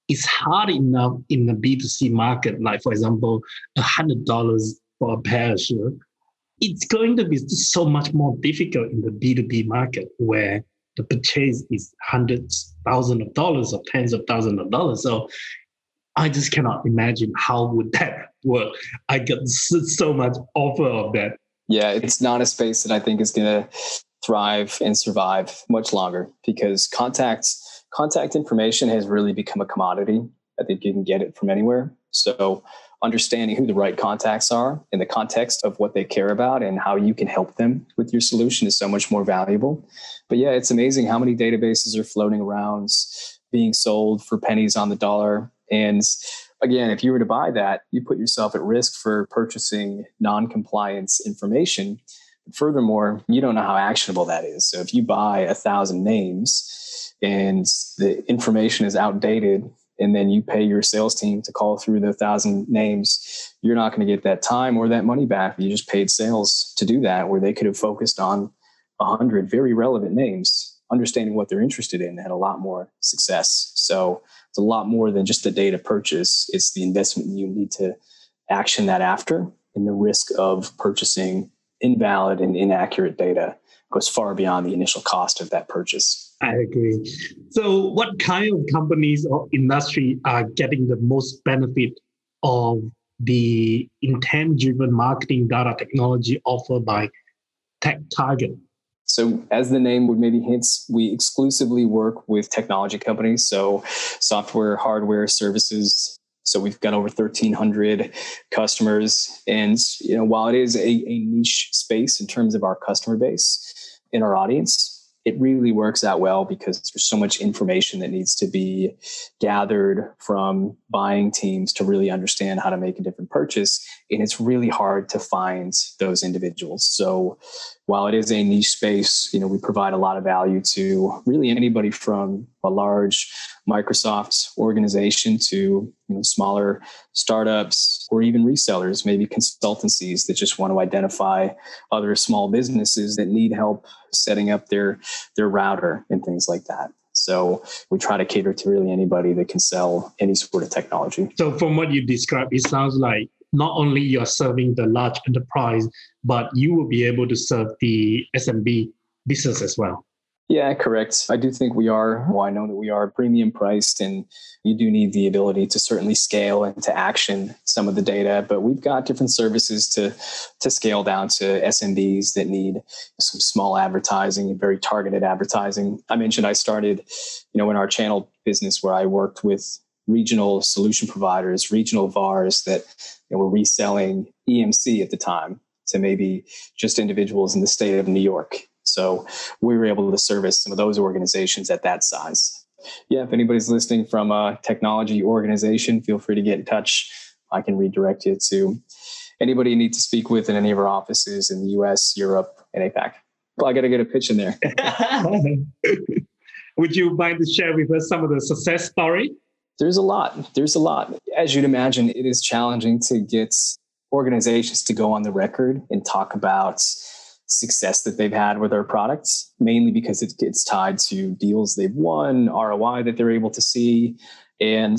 is hard enough in the B2C market. Like, for example, $100 for a pair of shoes. It's going to be so much more difficult in the B2B market where the purchase is hundreds, thousands of dollars or tens of thousands of dollars. So I just cannot imagine how would that work. I get so much offer of that. Yeah, it's not a space that I think is going to thrive and survive much longer because contacts contact information has really become a commodity. I think you can get it from anywhere. So understanding who the right contacts are in the context of what they care about and how you can help them with your solution is so much more valuable. But yeah, it's amazing how many databases are floating around being sold for pennies on the dollar. And again, if you were to buy that, you put yourself at risk for purchasing non compliance information Furthermore, you don't know how actionable that is. So if you buy a thousand names and the information is outdated, and then you pay your sales team to call through the thousand names, you're not going to get that time or that money back. You just paid sales to do that, where they could have focused on a hundred very relevant names, understanding what they're interested in, had a lot more success. So it's a lot more than just the data purchase. It's the investment you need to action that after and the risk of purchasing invalid and inaccurate data goes far beyond the initial cost of that purchase. I agree. So, what kind of companies or industry are getting the most benefit of the intent driven marketing data technology offered by Tech Target? So, as the name would maybe hints, we exclusively work with technology companies. So, software, hardware, services, so we've got over 1,300 customers. And you know, while it is a, a niche space in terms of our customer base in our audience, it really works out well because there's so much information that needs to be gathered from buying teams to really understand how to make a different purchase. And it's really hard to find those individuals. So while it is a niche space, you know, we provide a lot of value to really anybody from a large Microsoft organization to you know, smaller startups or even resellers, maybe consultancies that just want to identify other small businesses that need help setting up their their router and things like that. So we try to cater to really anybody that can sell any sort of technology. So from what you described, it sounds like not only you're serving the large enterprise, but you will be able to serve the SMB business as well. Yeah, correct. I do think we are, well, I know that we are premium priced and you do need the ability to certainly scale and to action some of the data, but we've got different services to, to scale down to SMBs that need some small advertising and very targeted advertising. I mentioned I started, you know, in our channel business where I worked with regional solution providers, regional VARs that you know, were reselling EMC at the time to maybe just individuals in the state of New York. So we were able to service some of those organizations at that size. Yeah, if anybody's listening from a technology organization, feel free to get in touch. I can redirect you to anybody you need to speak with in any of our offices in the US, Europe, and APAC. Well, I got to get a pitch in there. Would you mind to share with us some of the success story? There's a lot. There's a lot. As you'd imagine, it is challenging to get organizations to go on the record and talk about success that they've had with their products, mainly because it gets tied to deals they've won, ROI that they're able to see. And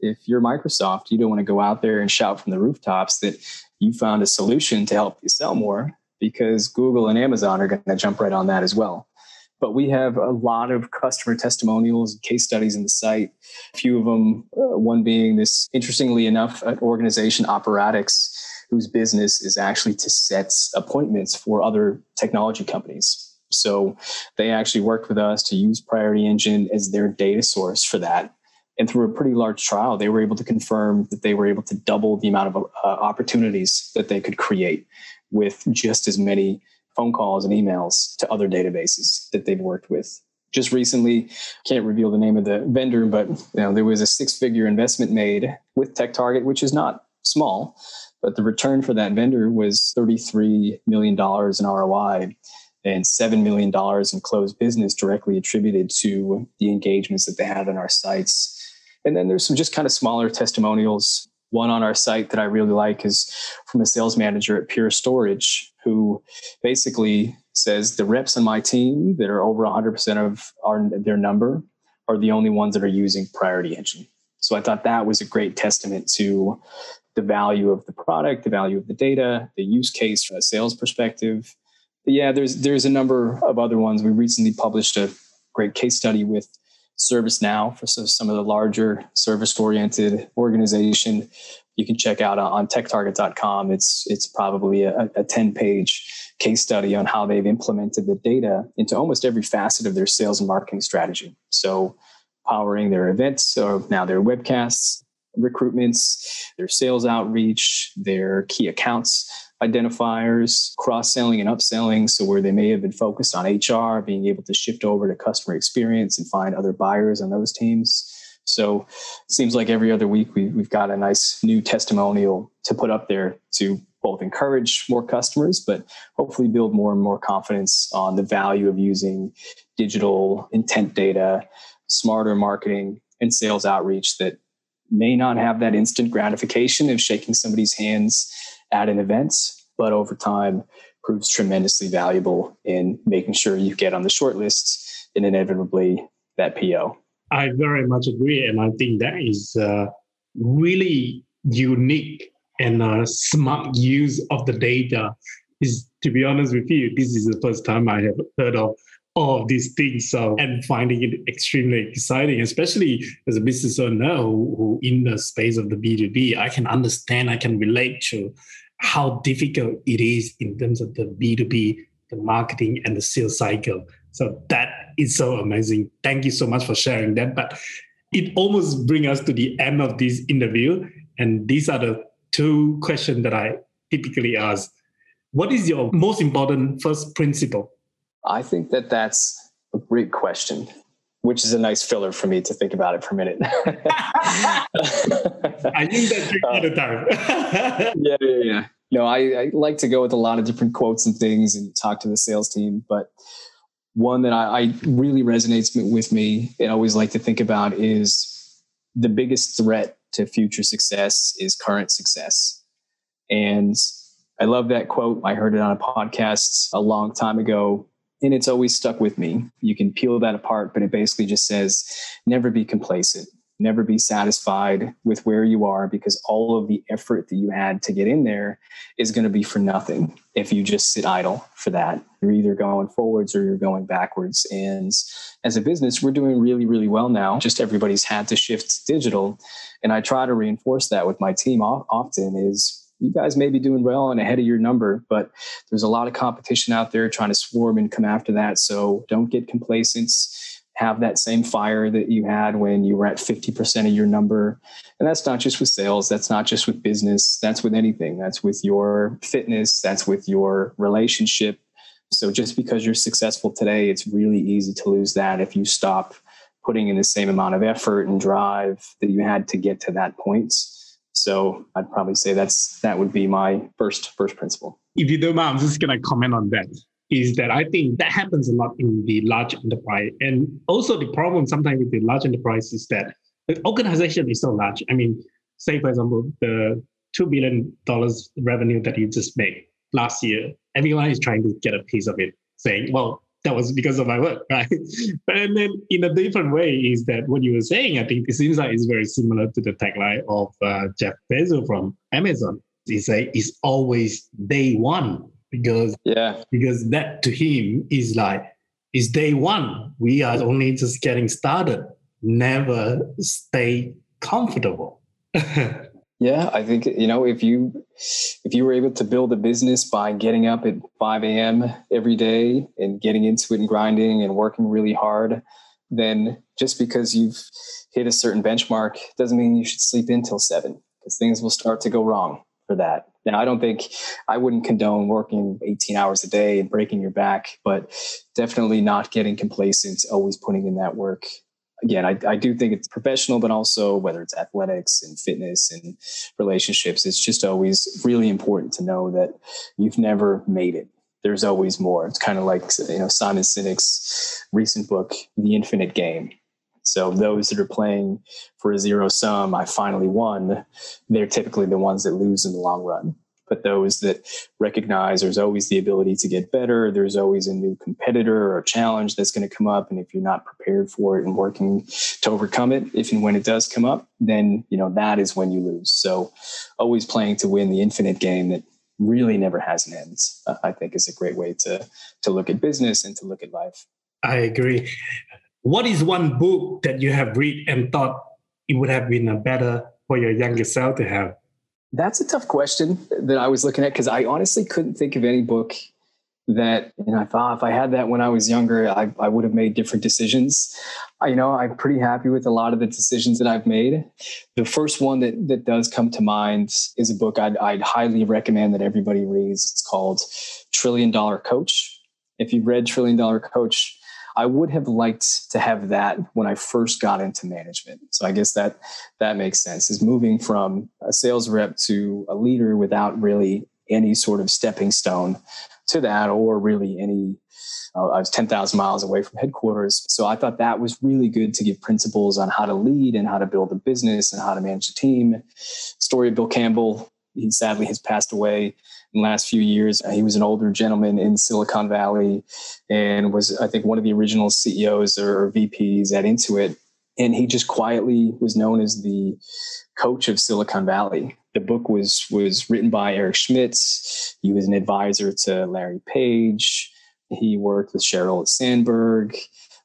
if you're Microsoft, you don't want to go out there and shout from the rooftops that you found a solution to help you sell more because Google and Amazon are going to jump right on that as well. But we have a lot of customer testimonials and case studies in the site. A few of them, uh, one being this, interestingly enough, an organization, Operatix, whose business is actually to set appointments for other technology companies. So they actually worked with us to use Priority Engine as their data source for that. And through a pretty large trial, they were able to confirm that they were able to double the amount of uh, opportunities that they could create with just as many phone calls and emails to other databases that they've worked with. Just recently, can't reveal the name of the vendor, but you know there was a six-figure investment made with TechTarget, which is not small, but the return for that vendor was $33 million in ROI and $7 million in closed business directly attributed to the engagements that they had on our sites. And then there's some just kind of smaller testimonials one on our site that I really like is from a sales manager at Pure Storage, who basically says the reps on my team that are over 100% of our, their number are the only ones that are using Priority Engine. So I thought that was a great testament to the value of the product, the value of the data, the use case from a sales perspective. But yeah, there's there's a number of other ones. We recently published a great case study with ServiceNow for some of the larger service oriented organization. You can check out uh, on techtarget.com. It's it's probably a, a 10 page case study on how they've implemented the data into almost every facet of their sales and marketing strategy. So powering their events, so now their webcasts, recruitments, their sales outreach, their key accounts identifiers, cross selling and upselling. So, where they may have been focused on HR, being able to shift over to customer experience and find other buyers on those teams. So, it seems like every other week we, we've got a nice new testimonial to put up there to both encourage more customers, but hopefully build more and more confidence on the value of using digital intent data, smarter marketing, and sales outreach that may not have that instant gratification of shaking somebody's hands at an event, but over time proves tremendously valuable in making sure you get on the short lists and inevitably that PO. I very much agree. And I think that is really unique and smart use of the data. Is to be honest with you, this is the first time I have heard of all of these things. So and finding it extremely exciting, especially as a business owner who, who in the space of the B2B, I can understand, I can relate to how difficult it is in terms of the B2B, the marketing and the sales cycle. So that is so amazing. Thank you so much for sharing that. But it almost brings us to the end of this interview. And these are the two questions that I typically ask. What is your most important first principle? I think that that's a great question, which is a nice filler for me to think about it for a minute. I think that all the time. yeah, yeah, yeah. No, I, I, like to go with a lot of different quotes and things and talk to the sales team, but one that I, I really resonates with me and I always like to think about is the biggest threat to future success is current success. And I love that quote. I heard it on a podcast a long time ago and it's always stuck with me. You can peel that apart, but it basically just says never be complacent, never be satisfied with where you are because all of the effort that you had to get in there is going to be for nothing if you just sit idle for that. You're either going forwards or you're going backwards. And as a business, we're doing really, really well now. Just everybody's had to shift digital. And I try to reinforce that with my team often is you guys may be doing well and ahead of your number, but there's a lot of competition out there trying to swarm and come after that. So don't get complacent. Have that same fire that you had when you were at 50% of your number. And that's not just with sales, that's not just with business, that's with anything. That's with your fitness, that's with your relationship. So just because you're successful today, it's really easy to lose that if you stop putting in the same amount of effort and drive that you had to get to that point so I'd probably say that's that would be my first first principle. If you don't mind, I'm just gonna comment on that. Is that I think that happens a lot in the large enterprise, and also the problem sometimes with the large enterprise is that the organization is so large. I mean, say for example, the two billion dollars revenue that you just made last year, everyone is trying to get a piece of it, saying, "Well, that was because of my work, right? But and then in a different way is that what you were saying, I think it seems like it's very similar to the tagline of uh, Jeff Bezos from Amazon. He say it's always day one because yeah because that to him is like is day one. We are only just getting started. Never stay comfortable. yeah, I think you know if you if you were able to build a business by getting up at 5 a.m. every day and getting into it and grinding and working really hard, then just because you've hit a certain benchmark doesn't mean you should sleep in till seven because things will start to go wrong for that. Now, I don't think I wouldn't condone working 18 hours a day and breaking your back, but definitely not getting complacent, always putting in that work. Again, I, I do think it's professional, but also whether it's athletics and fitness and relationships, it's just always really important to know that you've never made it. There's always more. It's kind of like you know Simon Sinek's recent book, The Infinite Game so those that are playing for a zero sum, I finally won, they're typically the ones that lose in the long run. But those that recognize there's always the ability to get better, there's always a new competitor or challenge that's going to come up. And if you're not prepared for it and working to overcome it, if and when it does come up, then you know that is when you lose. So always playing to win the infinite game that really never has an end, uh, I think is a great way to to look at business and to look at life. I agree. What is one book that you have read and thought it would have been better for your younger self to have? That's a tough question that I was looking at because I honestly couldn't think of any book that you know I thought if I had that when I was younger, I, I would have made different decisions. I, you know, I'm pretty happy with a lot of the decisions that I've made. The first one that that does come to mind is a book I'd, I'd highly recommend that everybody reads. It's called Trillion Dollar Coach. If you've read Trillion Dollar Coach, I would have liked to have that when I first got into management. So I guess that that makes sense. Is moving from a sales rep to a leader without really any sort of stepping stone to that, or really any. Uh, I was ten thousand miles away from headquarters, so I thought that was really good to give principles on how to lead and how to build a business and how to manage a team. Story of Bill Campbell. He sadly has passed away last few years. Uh, he was an older gentleman in Silicon Valley and was, I think, one of the original CEOs or VPs at Intuit. And he just quietly was known as the coach of Silicon Valley. The book was was written by Eric Schmidt. He was an advisor to Larry Page. He worked with Sheryl Sandberg.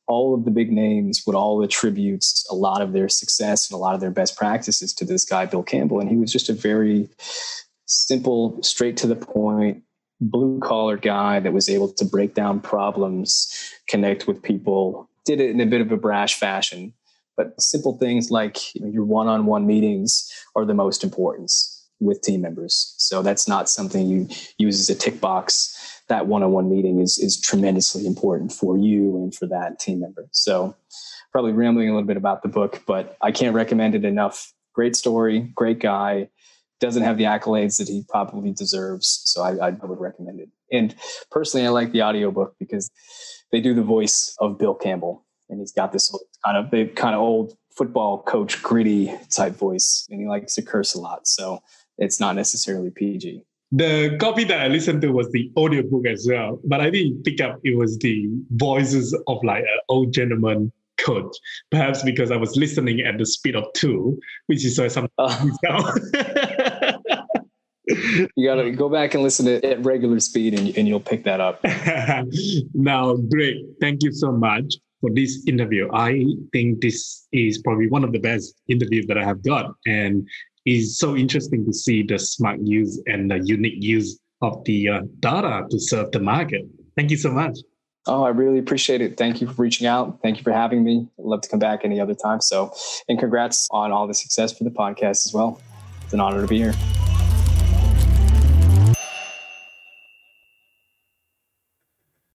All of the big names would all attribute a lot of their success and a lot of their best practices to this guy, Bill Campbell. And he was just a very simple, straight to the point, blue collar guy that was able to break down problems, connect with people, did it in a bit of a brash fashion. But simple things like your one on one meetings are the most important with team members. So that's not something you use as a tick box. That one on one meeting is, is tremendously important for you and for that team member. So, probably rambling a little bit about the book, but I can't recommend it enough. Great story, great guy doesn't have the accolades that he probably deserves. So I, I, would recommend it. And personally, I like the audiobook because they do the voice of Bill Campbell. And he's got this kind of big, kind of old football coach, gritty type voice. And he likes to curse a lot. So it's not necessarily PG. The copy that I listened to was the audiobook as well. But I didn't pick up it was the voices of like an old gentleman coach. Perhaps because I was listening at the speed of two, which is why some. Oh. you gotta go back and listen to it at regular speed and, and you'll pick that up now great thank you so much for this interview i think this is probably one of the best interviews that i have got and it's so interesting to see the smart use and the unique use of the uh, data to serve the market thank you so much Oh, I really appreciate it. Thank you for reaching out. Thank you for having me. I'd love to come back any other time. So, and congrats on all the success for the podcast as well. It's an honor to be here.